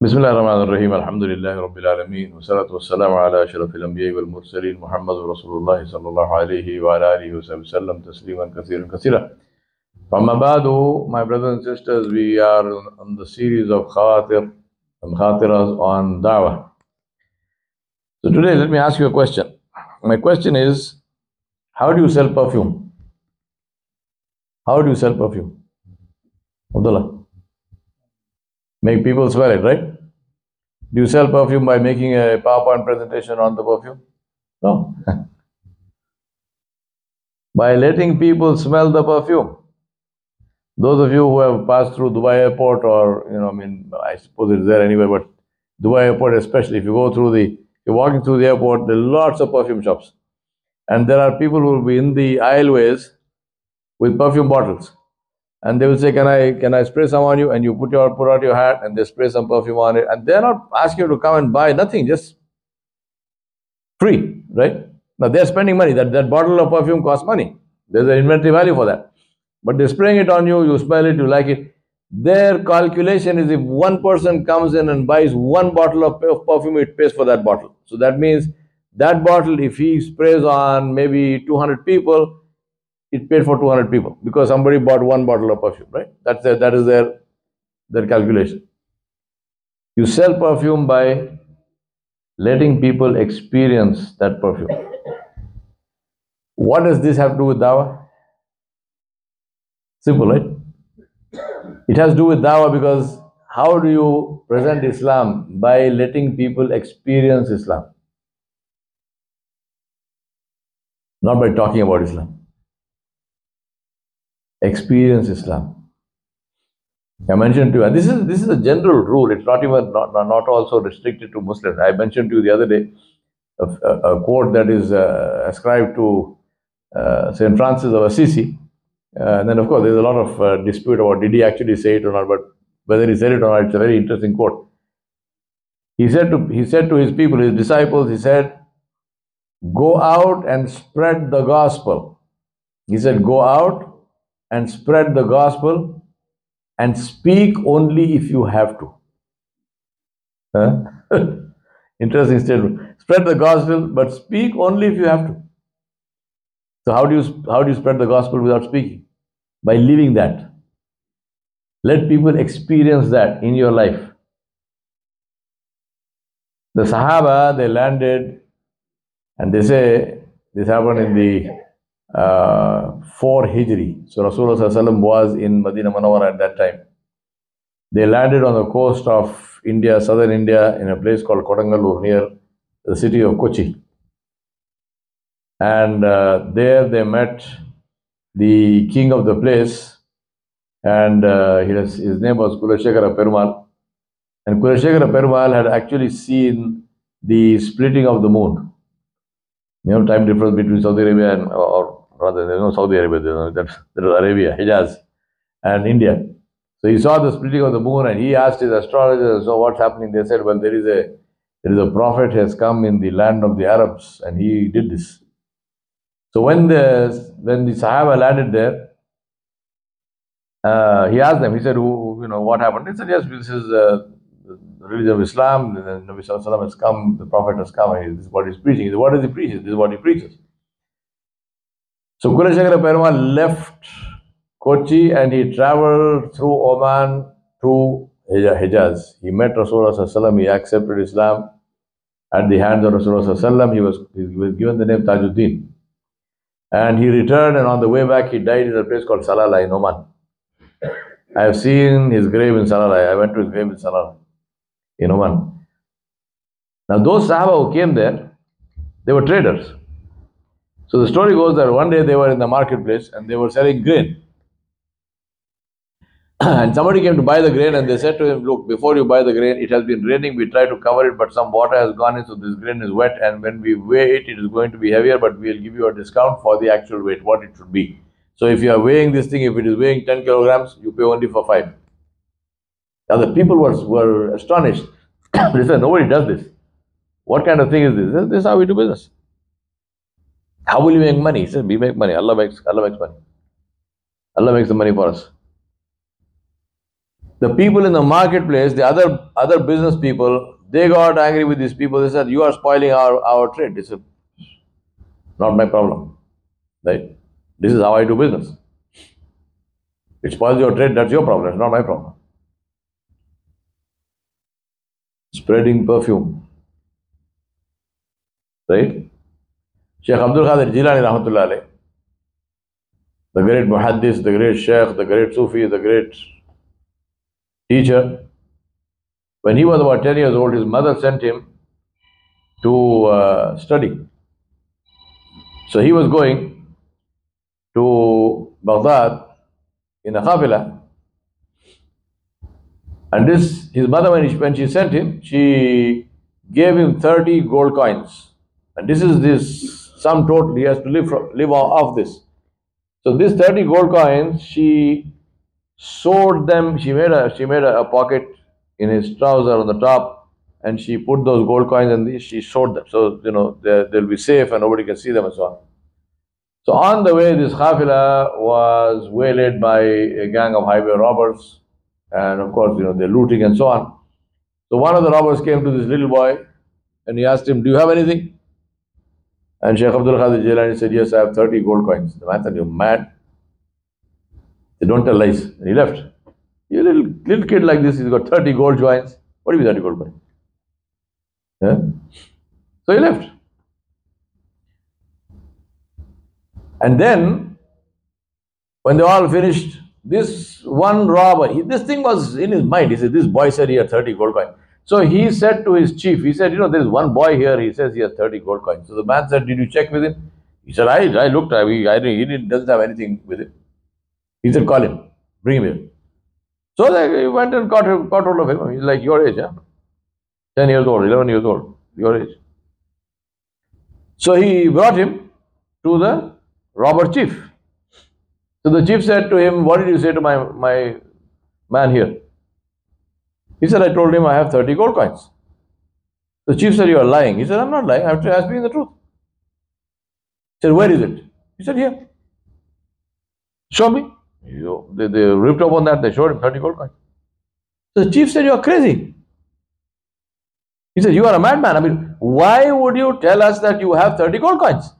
بسم الله الرحمن الرحيم الحمد لله رب العالمين والصلاة والسلام على أشرف الأنبياء والمرسلين محمد رسول الله صلى الله عليه وعلى آله وسلم تسليما كثيرا كثيرا فما بعد my brothers and sisters we are on the series of خاطر and خاطرات on دعوة So today let me ask you a question. My question is How do you sell perfume? How do you sell perfume? Abdullah. Make people smell it, right? Do you sell perfume by making a PowerPoint presentation on the perfume? No. by letting people smell the perfume. Those of you who have passed through Dubai airport, or, you know, I mean, I suppose it's there anywhere, but Dubai airport, especially, if you go through the, you're walking through the airport, there are lots of perfume shops. And there are people who will be in the aisleways with perfume bottles and they will say, "Can I can I spray some on you?" And you put your put out your hat, and they spray some perfume on it, and they're not asking you to come and buy nothing, just free, right? Now they're spending money. That that bottle of perfume costs money. There's an inventory value for that, but they're spraying it on you. You smell it, you like it. Their calculation is if one person comes in and buys one bottle of perfume, it pays for that bottle. So that means that bottle, if he sprays on maybe 200 people, it paid for 200 people because somebody bought one bottle of perfume, right? That's their, that is their, their calculation. You sell perfume by letting people experience that perfume. What does this have to do with dawah? Simple, right? It has to do with dawah because how do you present Islam? By letting people experience Islam, not by talking about Islam experience Islam. I mentioned to you, and this is this is a general rule. It's not even not, not also restricted to Muslims. I mentioned to you the other day a, a, a quote that is uh, ascribed to uh, Saint Francis of Assisi. Uh, and then, of course, there's a lot of uh, dispute about did he actually say it or not. But whether he said it or not, it's a very interesting quote. He said to he said to his people, his disciples, he said, "Go out and spread the gospel." He said, "Go out and spread the gospel and speak only if you have to. Huh? Interesting statement. Spread the gospel, but speak only if you have to. So how do you how do you spread the gospel without speaking? By living that. Let people experience that in your life. The Sahaba they landed, and they say this happened in the uh, 4 Hijri. So Rasulullah was in Medina Manawara at that time. They landed on the coast of India, southern India, in a place called Kodungallur near the city of Kochi. And uh, there they met the king of the place, and uh, his, his name was Kulashekara Perumal. And Kulashekara Perumal had actually seen the splitting of the moon. You know, time difference between Saudi Arabia and or rather there's no Saudi Arabia, that's there is Arabia, Hijaz, and India. So he saw the splitting of the moon and he asked his astrologers, so what's happening? They said, well, there is a there is a prophet has come in the land of the Arabs and he did this. So when the when the Sahaba landed there, uh, he asked them, he said, you know, what happened? They said, yes, this is uh, the religion of Islam, the Nabi Sallallahu has come, the Prophet has come, and this is what he's preaching. He said, what does he preach? This is what he preaches. So Kulashekara Perumal left Kochi and he traveled through Oman to Hijaz. He met Rasulullah he accepted Islam at the hands of Rasulullah he was, he was given the name Tajuddin. And he returned and on the way back he died in a place called Salalah in Oman. I have seen his grave in Salalah. I went to his grave in Salalah in Oman. Now those Sahaba who came there, they were traders. So the story goes that one day they were in the marketplace and they were selling grain. and somebody came to buy the grain and they said to him, Look, before you buy the grain, it has been raining, we try to cover it, but some water has gone in, so this grain is wet, and when we weigh it, it is going to be heavier, but we'll give you a discount for the actual weight, what it should be. So if you are weighing this thing, if it is weighing 10 kilograms, you pay only for 5. Now the people were, were astonished. they said, Nobody does this. What kind of thing is this? This is how we do business. How will you make money? He says, we make money. Allah makes, Allah makes money. Allah makes the money for us. The people in the marketplace, the other other business people, they got angry with these people. They said, "You are spoiling our our trade." They said, "Not my problem, right? This is how I do business. It spoils your trade. That's your problem. It's not my problem." Spreading perfume, right? Sheikh Abdul Qadir Jilani rahmatullah the great muhaddis, the great sheikh, the great Sufi, the great teacher. When he was about 10 years old, his mother sent him to uh, study. So he was going to Baghdad in a qafila. And this, his mother, when, he, when she sent him, she gave him 30 gold coins. And this is this sum total. He has to live, from, live off this. So this 30 gold coins, she sewed them. She made a she made a, a pocket in his trouser on the top, and she put those gold coins in these. She sewed them, so you know they'll be safe and nobody can see them and so on. So on the way, this khafila was waylaid by a gang of highway robbers, and of course, you know they're looting and so on. So one of the robbers came to this little boy, and he asked him, "Do you have anything?" And Sheikh Abdul Qadir Jilani said, Yes, I have 30 gold coins. The man said, You're mad. They don't tell lies. And he left. You little little kid like this, he's got 30 gold coins. What do you mean 30 gold coins? Yeah? So he left. And then, when they all finished, this one robber, he, this thing was in his mind. He said, This boy said he had 30 gold coins. So he said to his chief, he said, You know, there is one boy here, he says he has 30 gold coins. So the man said, Did you check with him? He said, I, I looked, I, I, he doesn't have anything with him. He said, Call him, bring him here. So they went and got, got hold of him. He's like your age, huh? 10 years old, 11 years old, your age. So he brought him to the robber chief. So the chief said to him, What did you say to my, my man here? He said, I told him I have 30 gold coins. The chief said, You are lying. He said, I'm not lying. I have to ask me the truth. He said, Where is it? He said, Here. Show me. They, they ripped up on that. They showed him 30 gold coins. The chief said, You are crazy. He said, You are a madman. I mean, why would you tell us that you have 30 gold coins?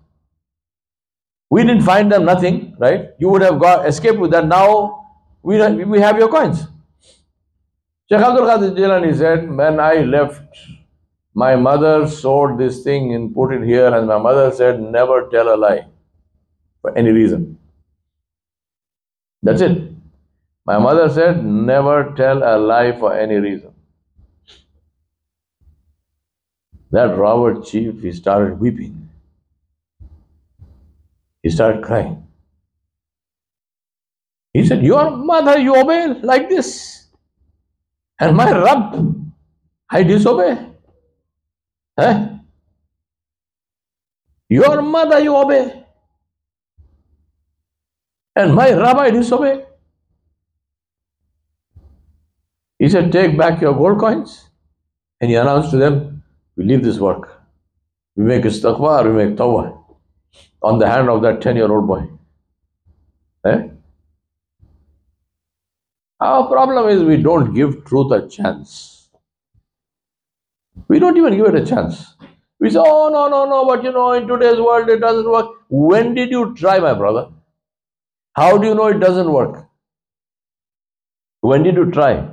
We didn't find them nothing, right? You would have got escaped with that. Now we, we have your coins. Sheikh Abdul Qadir Jilani said, when I left, my mother sewed this thing and put it here, and my mother said, never tell a lie for any reason. That's it. My mother said, never tell a lie for any reason. That robber chief, he started weeping. He started crying. He said, Your mother, you obey like this. And my Rabb, I disobey. Eh? Your mother you obey. And my rabbi disobey. He said, Take back your gold coins. And he announced to them, We leave this work. We make istighfar, we make tawbah on the hand of that 10 year old boy. Eh? Our problem is we don't give truth a chance. We don't even give it a chance. We say, oh, no, no, no, but you know, in today's world it doesn't work. When did you try, my brother? How do you know it doesn't work? When did you try?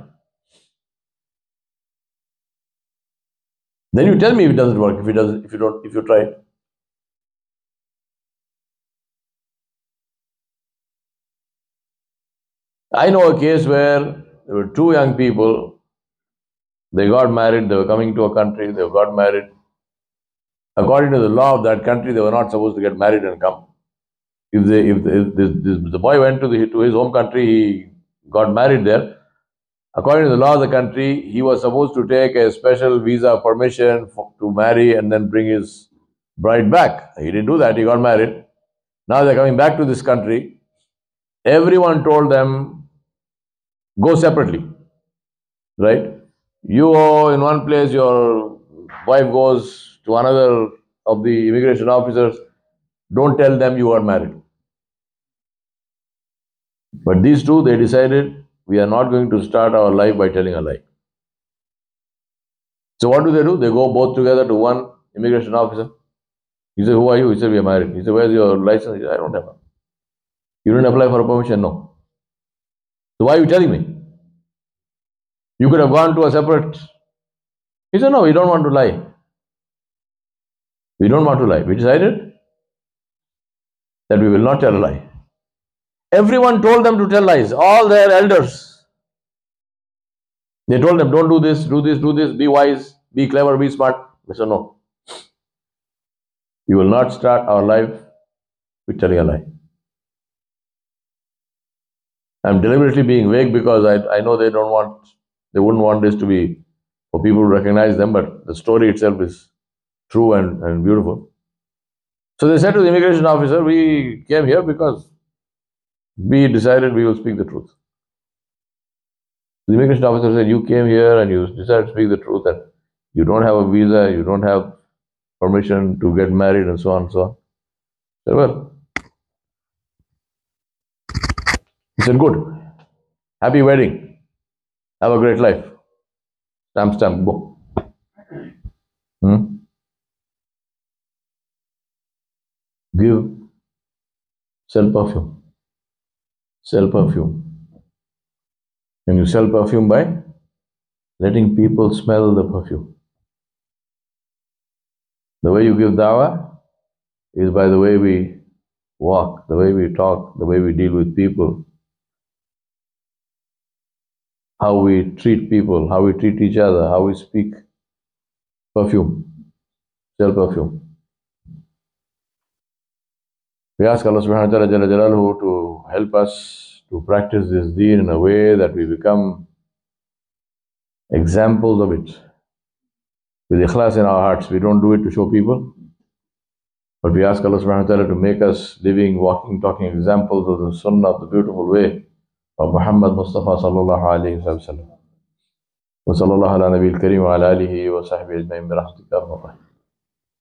Then you tell me if it doesn't work, if it doesn't, if you don't, if you try it. I know a case where there were two young people, they got married, they were coming to a country, they got married. According to the law of that country, they were not supposed to get married and come. If, they, if, if this, this, the boy went to, the, to his home country, he got married there. According to the law of the country, he was supposed to take a special visa permission for, to marry and then bring his bride back. He didn't do that, he got married. Now they're coming back to this country. Everyone told them go separately. Right? You go in one place, your wife goes to another of the immigration officers. Don't tell them you are married. But these two, they decided we are not going to start our life by telling a lie. So what do they do? They go both together to one immigration officer. He said, Who are you? He said, We are married. He said, Where's your license? Said, I don't have one. You didn't apply for a permission? No. So why are you telling me? You could have gone to a separate. He said, No, we don't want to lie. We don't want to lie. We decided that we will not tell a lie. Everyone told them to tell lies, all their elders. They told them, don't do this, do this, do this, be wise, be clever, be smart. They said, no. We will not start our life with telling a lie. I'm deliberately being vague because I, I know they don't want, they wouldn't want this to be for people to recognize them, but the story itself is true and, and beautiful. So they said to the immigration officer, We came here because we decided we will speak the truth. The immigration officer said, You came here and you decided to speak the truth that you don't have a visa, you don't have permission to get married, and so on and so on. I said, Well, said, Good. Happy wedding. Have a great life. Stamp, stamp, go. Hmm? Give, sell perfume. Sell perfume. And you sell perfume by letting people smell the perfume. The way you give dawah is by the way we walk, the way we talk, the way we deal with people, how we treat people, how we treat each other, how we speak. Perfume. Sell perfume. We ask Allah subhanahu wa ta'ala to help us to practice this deen in a way that we become examples of it. With ikhlas in our hearts. We don't do it to show people. But we ask Allah subhanahu wa ta'ala to make us living, walking, talking examples of the sunnah of the beautiful way ومحمد مصطفى صلى الله عليه وسلم. وصلى الله على نبي الكريم وعلى آله وصحبه أجمعين برحمتك يا رب